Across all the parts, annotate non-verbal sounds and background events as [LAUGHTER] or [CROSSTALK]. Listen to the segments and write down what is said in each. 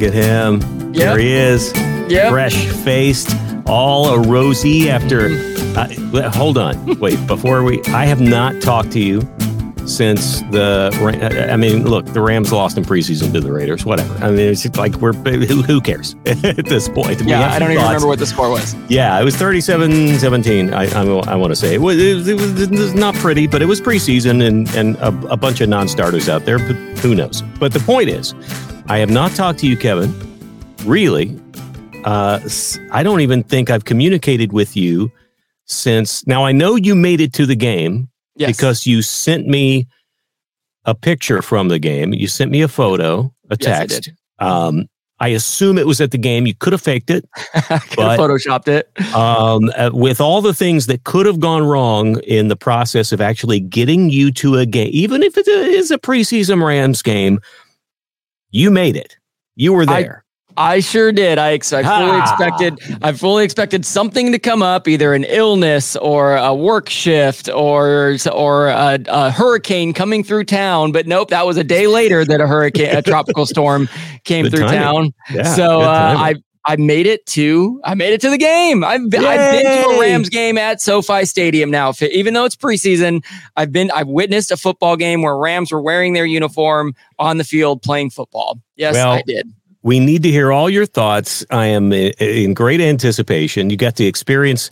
Look at him. Yep. There he is. Yep. Fresh faced, all a rosy after. Uh, hold on. Wait, before we. I have not talked to you since the. I mean, look, the Rams lost in preseason to the Raiders. Whatever. I mean, it's like we're. [LAUGHS] Who, cares [LAUGHS] at this point? We Yeah, I don't even thoughts. remember what the score was. Yeah, it was 37 17. I, I, I want to say. It was, it, was, it, was, it was not pretty, but it was preseason and, and a, a bunch of non starters out there, but who knows? But the point is, I have not talked to you, Kevin. Really, uh, I don't even think I've communicated with you since. Now, I know you made it to the game Yes. because you sent me a picture from the game. You sent me a photo, a Yes, I text. Um, I assume it was at the game. You could have faked it [LAUGHS] could have but- photoshopped it. um, uh, with all the things that could have gone wrong in the process of actually getting you to a game, even if it is a preseason Rams game, you made it. You were there. I sure did. I, ex- I fully Ah. expected. I fully expected something to come up, either an illness or a work shift or or a, a hurricane coming through town. But nope, that was a day later that a hurricane, a tropical storm, [LAUGHS] came Good through timing. town. yeah, so uh, I. I made it to I made it to the game. I've been, I've been to a Rams game at SoFi Stadium now. Even though it's preseason, I've been I've witnessed a football game where Rams were wearing their uniform on the field playing football. Yes, Well, I did. we need to hear all your thoughts. I am in great anticipation. You got the experience,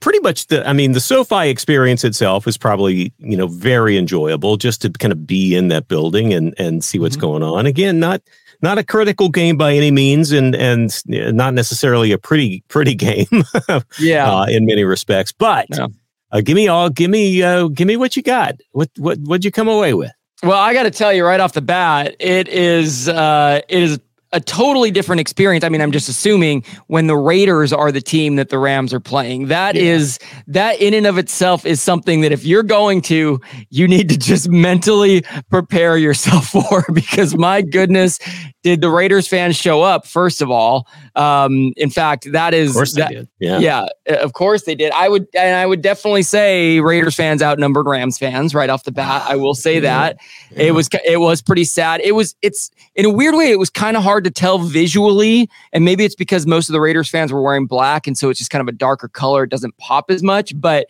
pretty much the. I mean, the SoFi experience itself is probably you know very enjoyable just to kind of be in that building and and see what's Mhm. going on. Again, not not a critical game by any means, and and not necessarily a pretty pretty game [LAUGHS] Yeah. uh, in many respects. But No. uh, give me all, give me uh, give me what you got. What what what'd you come away with? Well, I got to tell you right off the bat, it is uh, it is a totally different experience. I mean, I'm just assuming when the Raiders are the team that the Rams are playing. That is that in and of itself is something that if you're going to, you need to just mentally prepare yourself [LAUGHS] for because my goodness, did the Raiders fans show up first of all? Um, in fact, that is Of course that, they did. Yeah. yeah, uh, of course they did. I would, and I would definitely say Raiders fans outnumbered Rams fans right off the bat. I will say [SIGHS] that it was, it was pretty sad. It was, it's in a weird way, it was kind of hard to tell visually, and maybe it's because most of the Raiders fans were wearing black, and so it's just kind of a darker color. It doesn't pop as much, but.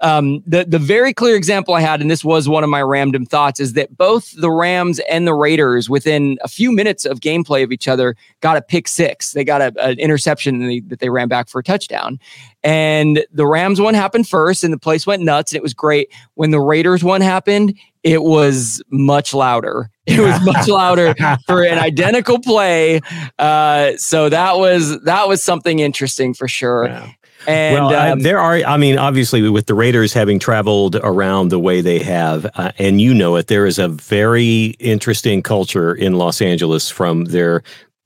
Um, the the very clear example I had, and this was one of my random thoughts, is that both the Rams and the Raiders, within a few minutes of gameplay of each other, got a pick six. They got a, an interception that they, that they ran back for a touchdown. And the Rams one happened first, and the place went nuts, and it was great. When the Raiders one happened, it was much louder. It was much louder [LAUGHS] for an identical play. Uh, so that was that was something interesting for sure. Yeah. And well, um, there are. I mean, obviously, with the Raiders having traveled around the way they have, uh, and you know it, there is a very interesting culture in Los Angeles from their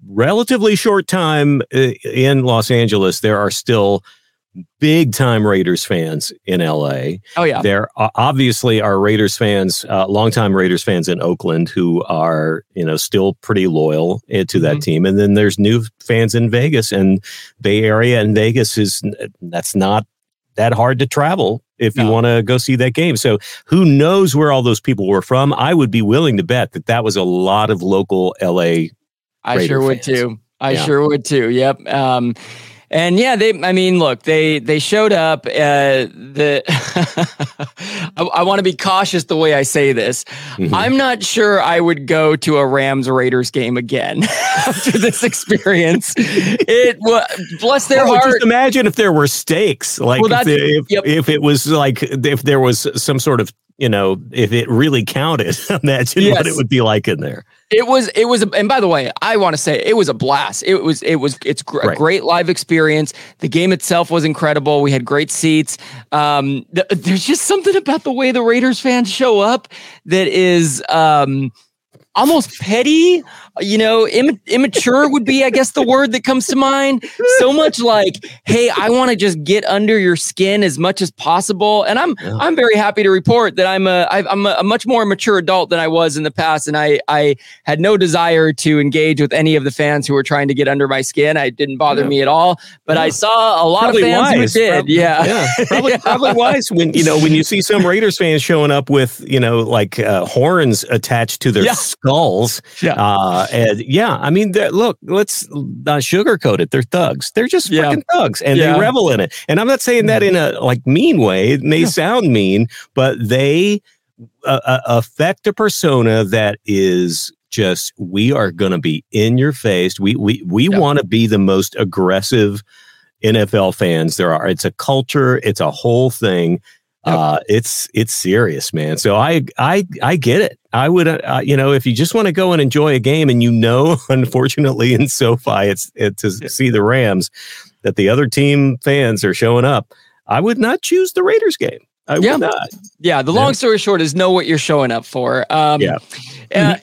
relatively short time uh, in Los Angeles. There are still big time Raiders fans in LA. oh yeah, There obviously are Raiders fans, uh, longtime Raiders fans in Oakland who are, you know, still pretty loyal eh, to that Mhm. team. And then there's new fans in Vegas and Bay Area and Vegas is that's not that hard to travel if you want to go see that game. So who knows where all those people were from? I would be willing to bet that that was a lot of local LA. I Raider sure would fans. too. I Yeah. sure would too. Yep. Um, and yeah, they. I mean, look, they they showed up. Uh, the [LAUGHS] I, I want to be cautious the way I say this. Mhm. I'm not sure I would go to a Rams Raiders game again [LAUGHS] after this experience. It was bless their Oh, heart. just imagine if there were stakes, like Well, if, that's- the- if, yep. if it was like if there was some sort of you know if it really counted. [LAUGHS] Imagine what it would be like in there. It was it was a, and by the way, I want to say it was a blast. It was it was it's gr- a great live experience. The game itself was incredible. We had great seats. Um, th- there's just something about the way the Raiders fans show up that is um almost petty, you know, Im- immature would be, I guess, the word that comes to mind. So much like, hey, I want to just get under your skin as much as possible. And I'm yeah. I'm very happy to report that I'm a I'm a, a much more mature adult than I was in the past, and I I had no desire to engage with any of the fans who were trying to get under my skin. I didn't bother yeah. me at all. But yeah. I saw a lot probably of fans wise. who did. Probably, yeah, yeah, [LAUGHS] probably probably wise when you know when you see some Raiders fans showing up with you know like uh, horns attached to their skulls. Yeah, uh, and yeah, I mean, look, let's not sugarcoat it. They're thugs. They're just freaking thugs, and they revel in it. And I'm not saying that in a like mean way. It may sound mean, but they uh, uh, affect a persona that is just we are going to be in your face. We we we want to be the most aggressive NFL fans there are. It's a culture. It's a whole thing. Yep. Uh, it's it's serious, man. So I I I get it. I would uh, you know if you just want to go and enjoy a game and you know, [LAUGHS] unfortunately in SoFi it's, it's to see the Rams that the other team fans are showing up. I would not choose the Raiders game. I yeah. would not. Yeah. The long yeah. story short is know what you're showing up for. Um, yeah. Uh,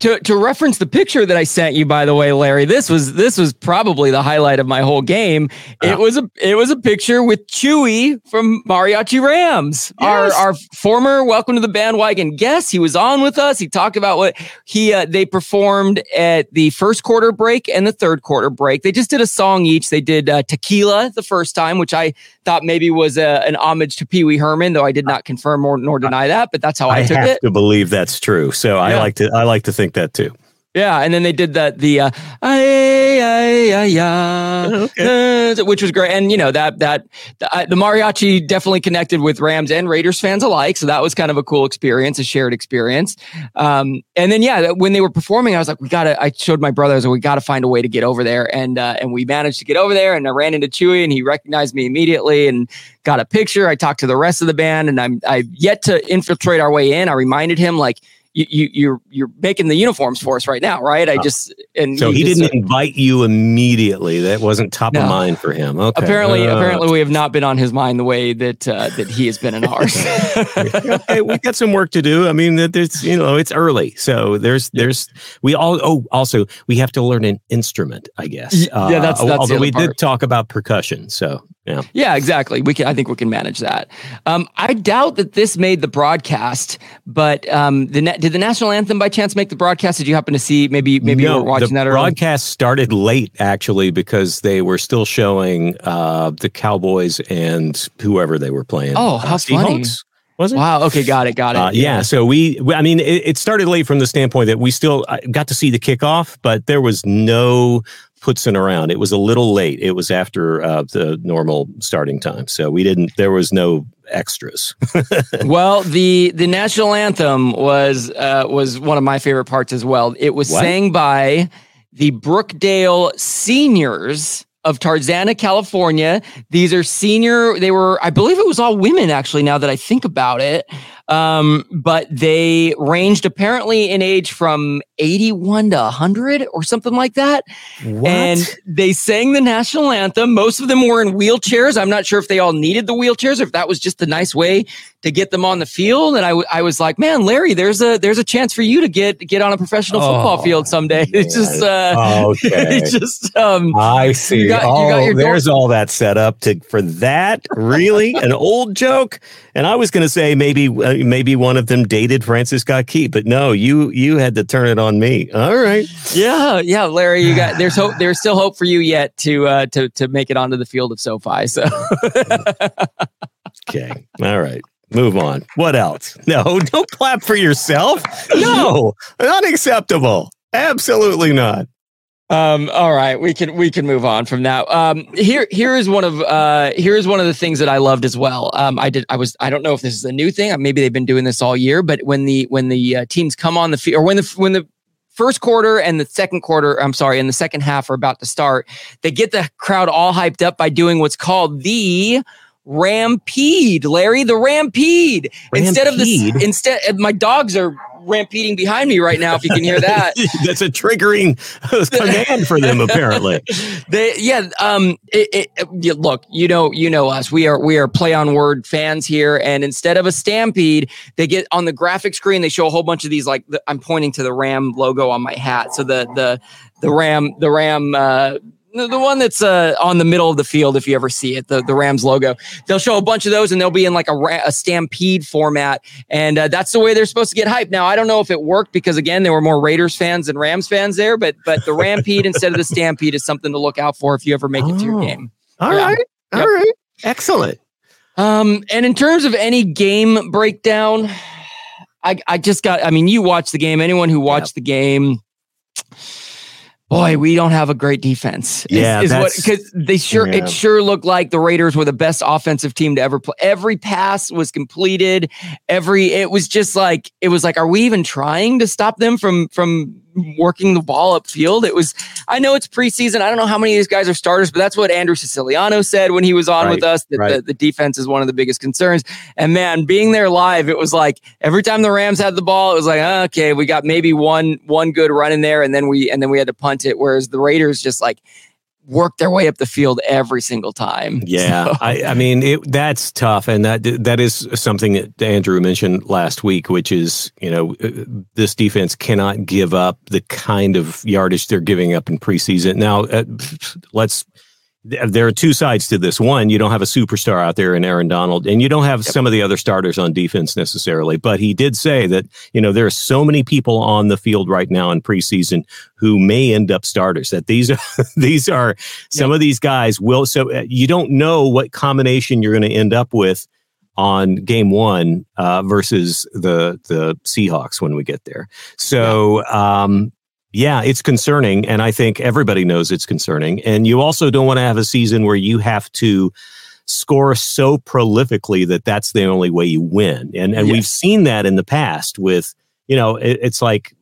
to to reference the picture that I sent you, by the way, Larry, this was this was probably the highlight of my whole game. It uh, was a it was a picture with Chewy from Mariachi Rams, yes. our our former Welcome to the Bandwagon guest. He was on with us. He talked about what he uh, they performed at the first quarter break and the third quarter break. They just did a song each. They did uh, Tequila the first time, which I thought maybe was a, an homage to Pee Wee Herman, though I did not confirm or nor deny that. But that's how I, I took it. To believe that's true, so yeah. I like to I like to think that too. Yeah, and then they did that the uh, ay, ay, ay, ay, okay. uh, which was great, and you know that that the, uh, the, mariachi definitely connected with Rams and Raiders fans alike, so that was kind of a cool experience, a shared experience. Um, and then yeah, when they were performing, I was like, we gotta. I showed my brother, I was like, we gotta find a way to get over there, and uh, and we managed to get over there, and I ran into Chewy, and he recognized me immediately, and got a picture. I talked to the rest of the band, and I'm I've yet to infiltrate our way in. I reminded him like you, you you're you're making the uniforms for us right now, right? I just and so he, he didn't invite you immediately. That wasn't top no. of mind for him. Okay. Apparently, uh, apparently we have not been on his mind the way that uh, that he has been in ours. [LAUGHS] okay, we got some work to do. I mean, that there's you know it's early, so there's there's we all oh also we have to learn an instrument, I guess. Yeah, that's, that's although we part. did talk about percussion, so yeah. Yeah, exactly. We can. I think we can manage that. Um, I doubt that this made the broadcast, but um, the did the national anthem by chance make the broadcast? Did you happen to see? Maybe maybe no, you were watching the that. The broadcast started late actually because they were still showing uh, the Cowboys and whoever they were playing. Oh, how uh, funny! was it? Wow. Okay. Got it. Got it. Uh, yeah. So we, I mean, it, it, started late from the standpoint that we still uh, got to see the kickoff, but there was no putzing around. It was a little late. It was after uh, the normal starting time, so we didn't. There was no extras. [LAUGHS] well, the the national anthem was uh, was one of my favorite parts as well. It was what? sang by the Brookdale Seniors of Tarzana, California. These are senior. They were, I believe, it was all women. Actually, now that I think about it, um, but they ranged apparently in age from 81 to 100 or something like that. What? And they sang the national anthem. Most of them were in wheelchairs. I'm not sure if they all needed the wheelchairs or if that was just a nice way to get them on the field. And I, w- I was like, man, Larry, there's a there's a chance for you to get get on a professional football oh, field someday. [LAUGHS] It's just uh, [LAUGHS] okay. just um, I see. You got, oh, you there's all that set up to for that. Really, an old joke. And I was going to say maybe uh, maybe one of them dated Francis Scott Key, but no, you you had to turn it on me. All right. Yeah, yeah, Larry, you got there's hope. There's still hope for you yet to uh, to to make it onto the field of SoFi. So. [LAUGHS] okay. All right. Move on. What else? No, don't clap for yourself. No, unacceptable. Absolutely not. Um, all right, we can we can move on from that. Um, here here is one of uh here is one of the things that I loved as well. Um, I did I was I don't know if this is a new thing. Maybe they've been doing this all year, but when the when the uh, teams come on the field or when the when the first quarter and the second quarter, I'm sorry, and the second half are about to start, they get the crowd all hyped up by doing what's called the Rampede, Larry, the Rampede. Rampede. Instead of the instead, my dogs are rampeding behind me right now. If you can hear that, [LAUGHS] that's a triggering [LAUGHS] command for them. Apparently, [LAUGHS] they yeah. Um, it, it, look, you know, you know us. We are we are play on word fans here, and instead of a stampede, they get on the graphic screen. They show a whole bunch of these. Like the, I'm pointing to the Ram logo on my hat. So the the the Ram the Ram. Uh, the, one that's uh, on the middle of the field, if you ever see it, the, the Rams logo. They'll show a bunch of those and they'll be in like a, a stampede format. And uh, that's the way they're supposed to get hyped. Now, I don't know if it worked because, again, there were more Raiders fans than Rams fans there, but but the Rampede [LAUGHS] instead of the Stampede is something to look out for if you ever make it to your oh. game. All yeah. right, yep. right, Excellent. Um, and in terms of any game breakdown, I, I just got, I mean, you watch the game, anyone who watched yep. the game, boy, we don't have a great defense. Is, yeah, is what because they sure yeah. it sure looked like the Raiders were the best offensive team to ever play. Every pass was completed. Every it was just like it was like, are we even trying to stop them from from working the ball upfield. It was, I know it's preseason. I don't know how many of these guys are starters, but that's what Andrew Siciliano said when he was on right, with us that right. the, the, defense is one of the biggest concerns. And man, being there live, it was like every time the Rams had the ball, it was like, oh, okay, we got maybe one one good run in there, and then we and then we had to punt it. Whereas the Raiders just like work their way up the field every single time. Yeah, so. [LAUGHS] I, I, mean it, that's tough, and that that is something that Andrew mentioned last week, which is you know uh, this defense cannot give up the kind of yardage they're giving up in preseason. Now, uh, let's there are two sides to this. One, you don't have a superstar out there in Aaron Donald, and you don't have yep. some of the other starters on defense necessarily. But he did say that, you know, there are so many people on the field right now in preseason who may end up starters, that these are, [LAUGHS] these are some yep. of these guys will. So uh, you don't know what combination you're going to end up with on game one uh, versus the the Seahawks when we get there. So um, yeah, it's concerning. And I think everybody knows it's concerning. And you also don't want to have a season where you have to score so prolifically that that's the only way you win. And, and yes. we've seen that in the past with, you know, it, it's like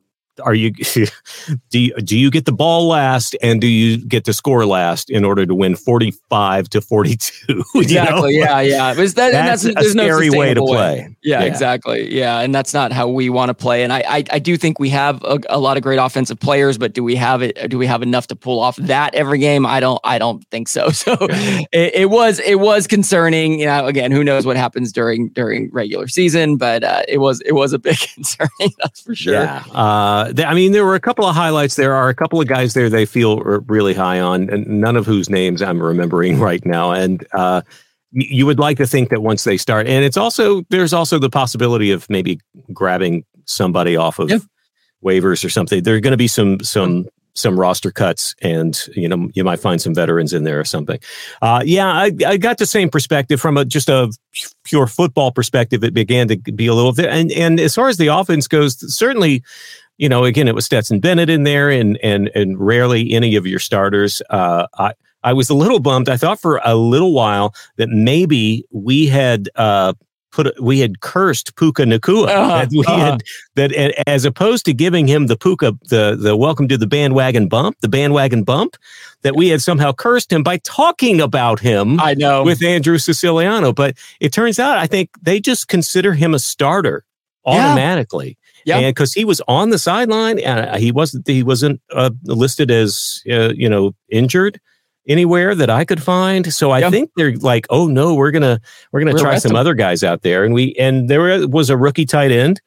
are you [LAUGHS] do you, do you get the ball last and do you get to score last in order to win 45 to 42 [LAUGHS] exactly know? yeah yeah that, that's, that's, a scary no way to play way. Yeah, yeah, exactly yeah and that's not how we want to play and i i, I do think we have a, a, lot of great offensive players but do we have it do we have enough to pull off that every game i don't i don't think so [LAUGHS] so yeah. it, it, was it was concerning you know again who knows what happens during during regular season but uh, it was it was a [LAUGHS] big concern. that's for sure yeah uh, I mean, there were a couple of highlights. There are a couple of guys there they feel really high on, and none of whose names I'm remembering [LAUGHS] right now. And uh, you would like to think that once they start, and it's also there's also the possibility of maybe grabbing somebody off of waivers or something. There's going to be some some some roster cuts and you know you might find some veterans in there or something uh, yeah I, I got the same perspective from a just a pure football perspective it began to be a little bit and and as far as the offense goes certainly you know, again, it was Stetson Bennett in there, and and and rarely any of your starters. Uh, I I was a little bummed. I thought for a little while that maybe we had uh, put we had cursed Puka Nacua that we uh-huh. had that as opposed to giving him the Puka the the welcome to the bandwagon bump, the bandwagon bump, that we had somehow cursed him by talking about him. I know with Andrew Siciliano, but it turns out I think they just consider him a starter automatically. Yeah. Yeah, and because he was on the sideline, and uh, he wasn't he wasn't uh, listed as uh, you know injured anywhere that I could find. So I yep. think they're like, oh no, we're gonna we're gonna we're try some him. other guys out there, and we and there was a rookie tight end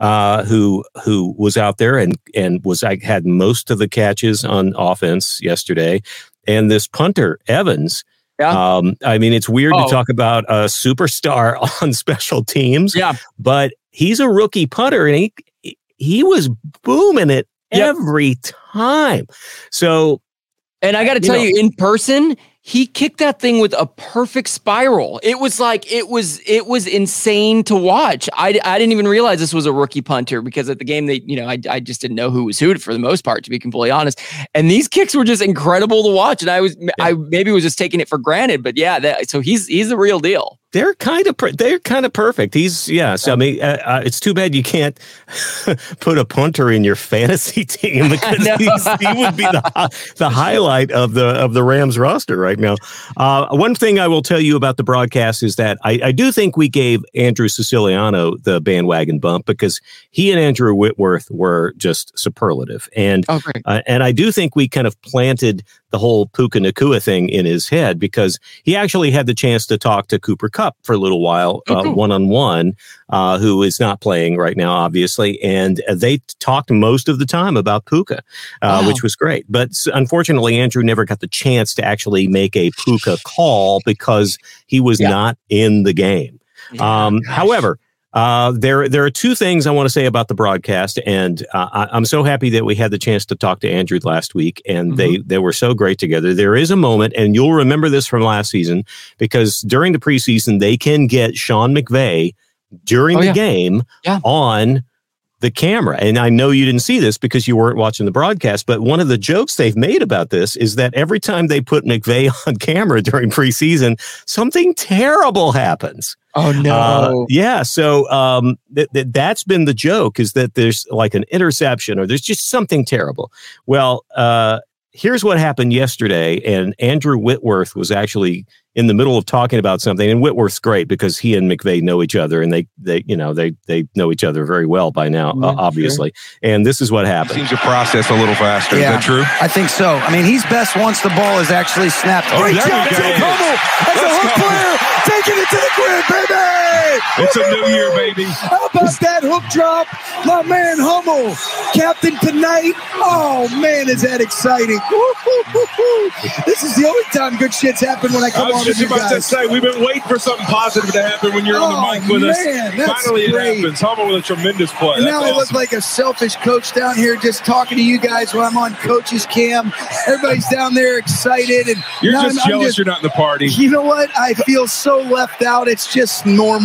uh, who who was out there and and was I had most of the catches on offense yesterday, and this punter Evans. Yeah. Um, I mean, it's weird oh. to talk about a superstar [LAUGHS] on special teams. Yeah. But he's a rookie putter and he he was booming it yep. every time. So and I got to tell you, know, you in person, he kicked that thing with a perfect spiral. It was like it was it was insane to watch. I, I didn't even realize this was a rookie punter because at the game they you know I, I just didn't know who was who for the most part to be completely honest. And these kicks were just incredible to watch. And I was yeah. I maybe was just taking it for granted, but yeah, that, so he's he's the real deal. They're kind of they're kind of perfect. He's yeah. So I mean, uh, uh, it's too bad you can't [LAUGHS] put a punter in your fantasy [LAUGHS] team because he would be the the highlight of the of the Rams roster right now. Uh, one thing I will tell you about the broadcast is that I, I do think we gave Andrew Siciliano the bandwagon bump because he and Andrew Whitworth were just superlative, and oh, uh, and I do think we kind of planted the whole Puka Nacua thing in his head because he actually had the chance to talk to Cooper Kupp for a little while, one on one, who is not playing right now, obviously. And they talked most of the time about Puka, uh, wow. which was great. But unfortunately, Andrew never got the chance to actually make a Puka call because he was yeah. not in the game. Yeah, um, however, uh, there, there are two things I want to say about the broadcast, and uh, I, am so happy that we had the chance to talk to Andrew last week, and mm-hmm. they they were so great together. There is a moment, and you'll remember this from last season because during the preseason they can get Sean McVay during oh, the yeah. game yeah. on the camera. And I know you didn't see this because you weren't watching the broadcast, but one of the jokes they've made about this is that every time they put McVay [LAUGHS] on camera during preseason, something terrible happens. Oh no! Uh, yeah, so um, th- th- that's been the joke is that there's like an interception or there's just something terrible. Well, uh, here's what happened yesterday, and Andrew Whitworth was actually in the middle of talking about something, and Whitworth's great because he and McVay know each other, and they they you know they they know each other very well by now, uh, obviously. Sure. And this is what happened. Seems to process a little faster. Yeah, is that true? I think so. I mean, he's best once the ball is actually snapped. Oh, Great job, Jake Hummel as a hook player, taking it to the grid, baby. It's a new year, baby. How about that hook drop, my man Hummel, captain tonight? Oh man, is that exciting! This is the only time good shit's happen when I come on I was on just about to say, we've been waiting for something positive to happen when you're oh, on the oh, mic with man, us. Finally, great. it happens. Hummel with a tremendous play. now awesome. I look like a selfish coach down here just talking to you guys while I'm on coach's cam. Everybody's down there excited. and You're just I'm, jealous I'm just, you're not in the party. You know what? I feel so left out. It's just normal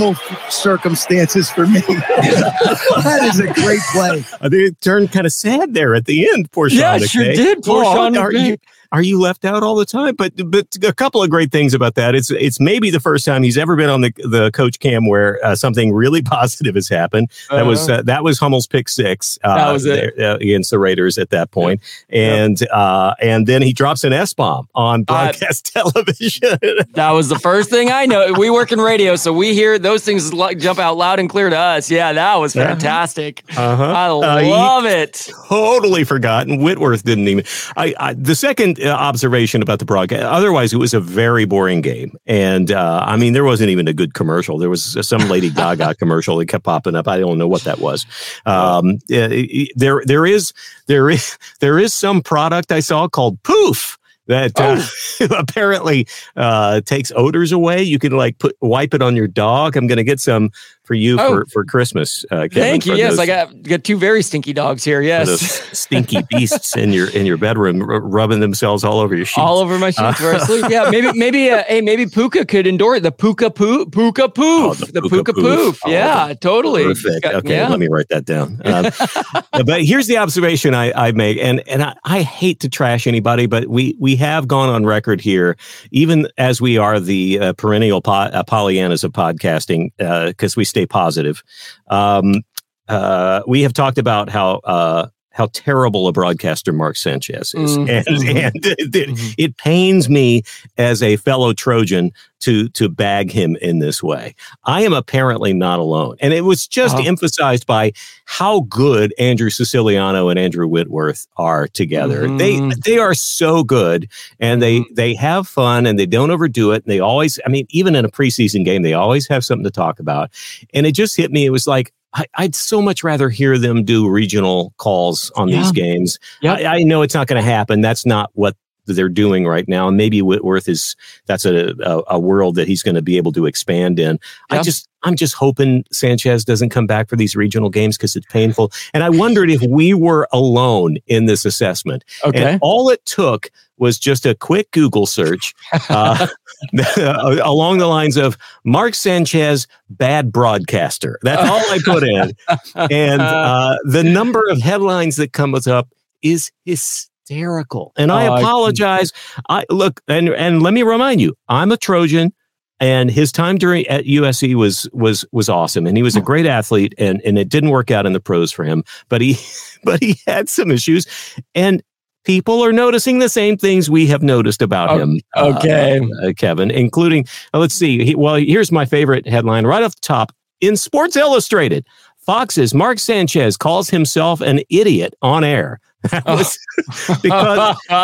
circumstances for me. [LAUGHS] that is a great play. I think it turned kind of sad there at the end. Poor Sean. Yeah, sure did. Poor Sean. Are you, are you left out all the time? But but a couple of great things about that. It's it's maybe the first time he's ever been on the the coach cam where uh, something really [LAUGHS] positive has happened. That uh-huh. was uh, that was Hummel's pick six. Uh, that was it there, uh, against the Raiders at that point. and uh, and then he drops an S bomb on broadcast [LAUGHS] television. that was the first thing I know. We work in radio, so we hear those things jump out loud and clear to us. Yeah, that was uh-huh. fantastic. Uh-huh. I love it. Totally forgotten. Whitworth didn't even. I, I the second uh, observation about the broadcast. Otherwise, it was a very boring game, and uh, I mean, there wasn't even a good commercial. There was some Lady [LAUGHS] Gaga commercial that kept popping up. I don't know what that was. Um, there, there is, there is, [LAUGHS] there is some product I saw called Poof that uh, oh. [LAUGHS] apparently uh, takes odors away. You can like put wipe it on your dog. I'm going to get some for you oh. for, for Christmas. Uh, Kevin, Thank you. Yes, those, I got got two very stinky dogs here. Yes, stinky [LAUGHS] beasts in your in your bedroom, r- rubbing themselves all over your sheets, all over my sheets where I sleep. Yeah, maybe [LAUGHS] maybe uh, hey maybe Puka could endure it. the Puka poo Puka poof oh, the, the, Puka, Puka poof. Oh, yeah, totally. Perfect. Got, okay, yeah. let me write that down. [LAUGHS] Um, but here's the observation I, I make, and and I, I hate to trash anybody, but we we have gone on record here, even as we are the uh, perennial po- uh, Pollyannas of podcasting, because uh, we stay stay positive. Um, uh, we have talked about how uh, how terrible a broadcaster Mark Sanchez is, mm-hmm. and, and [LAUGHS] it, mm-hmm. it, pains me as a fellow Trojan to to bag him in this way. I am apparently not alone, and it was just uh-huh. emphasized by how good Andrew Siciliano and Andrew Whitworth are together. Mm-hmm. They they are so good, and they mm-hmm. they have fun, and they don't overdo it. And they always, I mean, even in a preseason game, they always have something to talk about. And it just hit me. It was like I, would so much rather hear them do regional calls on yeah. these games. Yep. I, I know it's not going to happen. That's not what they're doing right now. And maybe Whitworth is that's a a, a world that he's going to be able to expand in. I just I'm just hoping Sanchez doesn't come back for these regional games because it's painful. And I wondered if we were alone in this assessment. Okay, and all it took was just a quick Google search uh, [LAUGHS] along the lines of Mark Sanchez, bad broadcaster. That's all I put in. And [LAUGHS] uh, the number of headlines that comes up is hysterical. And I oh, apologize. I, I look, and, and let me remind you, I'm a Trojan. and his time during at USC was was was awesome, and he was a great athlete, and and it didn't work out in the pros for him, but he [LAUGHS] but he had some issues, and people are noticing the same things we have noticed about him. uh, Okay. uh, Kevin, including uh, let's see. He, well, here's my favorite headline right off the top in Sports Illustrated. Fox's Mark Sanchez calls himself an idiot on air. [LAUGHS] Was [LAUGHS] because he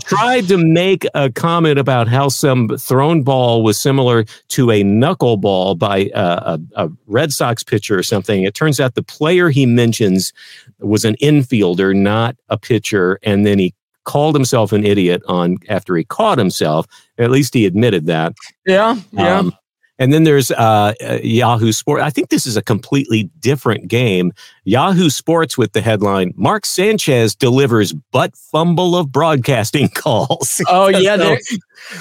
[LAUGHS] tried to make a comment about how some thrown ball was similar to a knuckleball by uh, a, a Red Sox pitcher or something. It turns out the player he mentions was an infielder, not a pitcher, and then he called himself an idiot on after he caught himself. At least he admitted that. yeah, yeah. Um, and then there's uh, uh, Yahoo Sports. I think this is a completely different game. Yahoo Sports with the headline: Mark Sanchez delivers butt fumble of broadcasting [LAUGHS] calls. oh [LAUGHS] yeah, So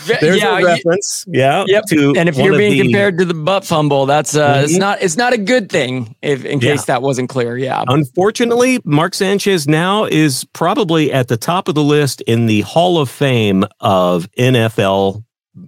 there, there's yeah. a reference. Yeah. Yep. To and if you're being the- compared to the butt fumble, that's uh, it's Mhm. not it's not a good thing. If in Yeah. case that wasn't clear, yeah. Unfortunately, Mark Sanchez now is probably at the top of the list in the Hall of Fame of NFL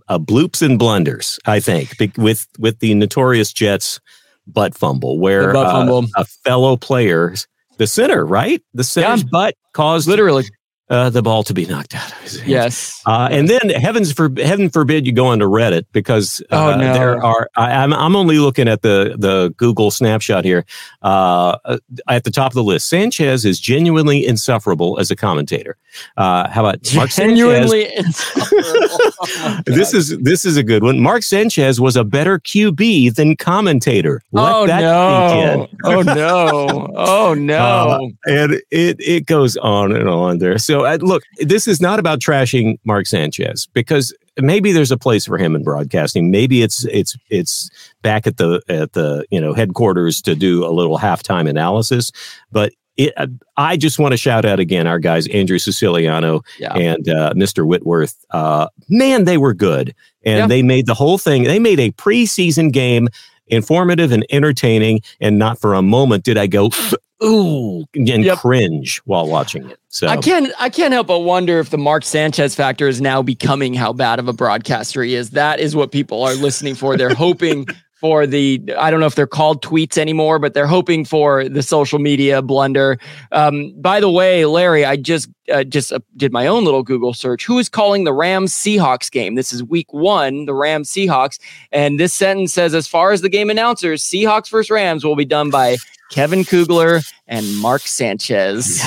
uh, bloops and blunders. I think be- with with the notorious Jets butt fumble, where butt uh, fumble. a fellow player, the center, right, the center's Yeah. butt caused Literally, uh, the ball to be knocked out of his hands. yes. Uh, and then heavens for heaven forbid you go onto Reddit because uh, Oh, no. there are I, I'm I'm only looking at the the Google snapshot here. Uh, uh, at the top of the list, Sanchez is genuinely insufferable as a commentator. Uh, how about Mark Sanchez? Genuinely, [LAUGHS] insufferable. This is this is a good one. Mark Sanchez was a better QB than commentator. Let oh that no! [LAUGHS] Oh no! Oh no! [LAUGHS] Uh, and it it goes on and on there. So uh, look, this is not about trashing Mark Sanchez because maybe there's a place for him in broadcasting. Maybe it's it's it's back at the at the you know headquarters to do a little halftime analysis, but. It, uh, I just want to shout out again our guys Andrew Siciliano yeah. and uh, Mr. Whitworth. Uh, man, they were good, and Yeah. they made the whole thing. They made a preseason game informative and entertaining, and not for a moment did I go ooh and Yep. cringe while watching it. So I can't I can't help but wonder if the Mark Sanchez factor is now becoming how bad of a broadcaster he is. That is what people are listening for. They're hoping for the I don't know if they're called tweets anymore, but they're hoping for the social media blunder. Um, by the way, Larry, I just uh, just uh, did my own little Google search. Who is calling the Rams Seahawks game? This is Week One, the Rams Seahawks, and this sentence says, as far as the game announcers, Seahawks versus Rams will be done by Kevin Kugler and Mark Sanchez.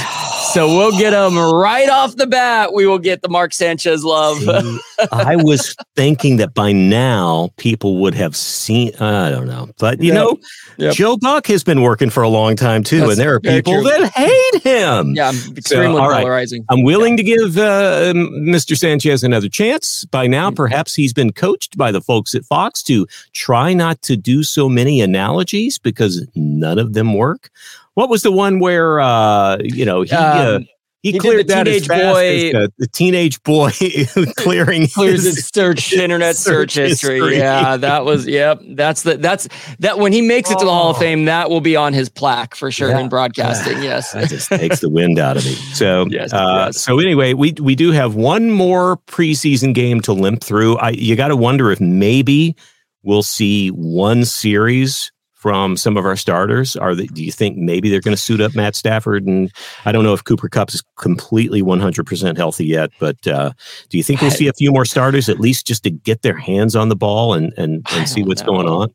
So we'll get them right off the bat. We will get the Mark Sanchez love. See, I was thinking that by now people would have seen. I don't know, but you Yep. know, Yep. Joe Buck has been working for a long time too, That's and there are people true. that hate him. yeah, I'm extremely right. polarizing. I'm willing to give uh, Mr. Sanchez another chance. By now, Mm-hmm. perhaps he's been coached by the folks at Fox to try not to do so many analogies because none of them work. What was the one where uh, you know he uh, Um, he, he cleared that as fast boy- as the, the teenage boy [LAUGHS] clearing Clears his- his search [LAUGHS] internet search, search history. history. Yeah, that was yep. That's the that's that when he makes it to the Hall of Oh. Fame, that will be on his plaque for sure Yeah. in broadcasting. Yes. that just takes the wind out of me. [LAUGHS] So, Yes, uh, yes. so anyway, we we do have one more preseason game to limp through. I you got to wonder if maybe we'll see one series from some of our starters. Are they, do you think maybe they're going to suit up Matt Stafford? And I don't know if Cooper Kupp is completely one hundred percent healthy yet, but uh, do you think we'll see a few more starters at least just to get their hands on the ball and and, and see what's going on?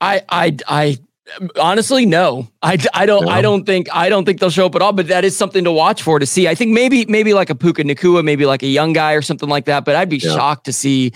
I I I honestly no. I, I don't I don't think I don't think they'll show up at all. But that is something to watch for to see. I think maybe maybe like a Puka Nacua, maybe like a young guy or something like that. But I'd be Yeah. shocked to see.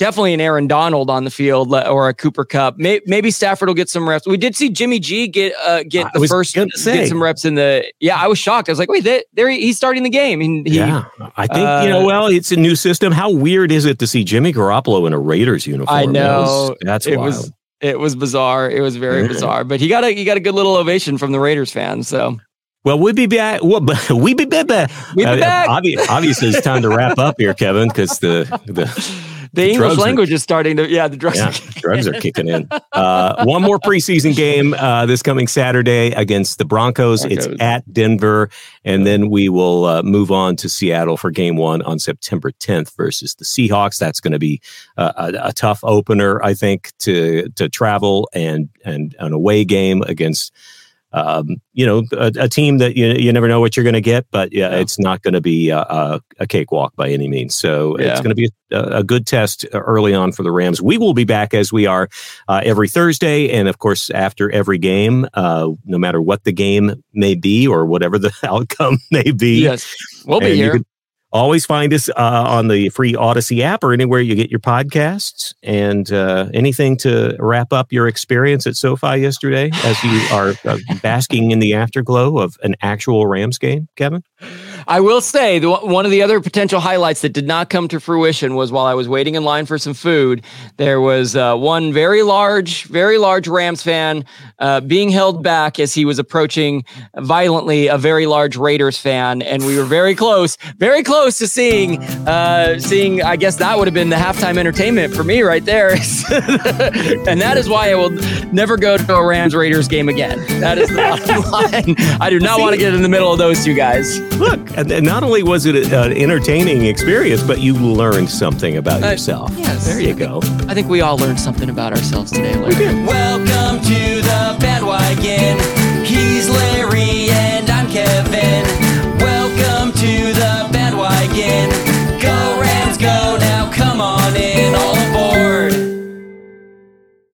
Definitely an Aaron Donald on the field or a Cooper Kupp. May, maybe Stafford will get some reps. We did see Jimmy G get uh, get the first get some reps in the. Yeah, I was shocked. I was like, wait, they, there he's starting the game. And he, yeah, I think you know. uh, Well, it's a new system. How weird is it to see Jimmy Garoppolo in a Raiders uniform? I know. that's it wild. was it was bizarre. It was very bizarre. But he got a he got a good little ovation from the Raiders fans. So well, we'll be back. Well, [LAUGHS] we be back. We be Uh, back. obvi- obviously, it's time to wrap up here, Kevin, because the the [LAUGHS] the English drugs are- language is starting to. Yeah, the drugs. Yeah, drugs are kicking in. [LAUGHS] Uh, one more preseason game uh, this coming Saturday against the Broncos. Broncos. It's at Denver, and then we will uh, move on to Seattle for Game One on September 10th versus the Seahawks. That's going to be uh, a, a tough opener, I think, to to travel and and an away game against. Um, you know, a, a team that you, you never know what you're going to get, but yeah, Yeah. it's not going to be a, a, cakewalk by any means. So it's going to be a, a good test early on for the Rams. We will be back as we are uh, every Thursday, and of course after every game, uh, no matter what the game may be or whatever the [LAUGHS] outcome may be. Yes, we'll be And you here. can always find us uh, on the free Audacy app or anywhere you get your podcasts. And uh, anything to wrap up your experience at SoFi yesterday as you are uh, basking in the afterglow of an actual Rams game, Kevin? I will say the, one of the other potential highlights that did not come to fruition was while I was waiting in line for some food, there was uh, one very large, very large Rams fan uh, being held back as he was approaching violently a very large Raiders fan, and we were very close, very close to seeing, uh, seeing. I guess that would have been the halftime entertainment for me right there, [LAUGHS] and that is why I will never go to a Rams Raiders game again. That is the bottom [LAUGHS] line. I do not want to get in the middle of those two guys. Look, and not only was it an entertaining experience, but you learned something about uh, yourself. Yes. There you go. I think we all learned something about ourselves today, Larry. Welcome to the bandwagon. He's Larry and I'm Kevin.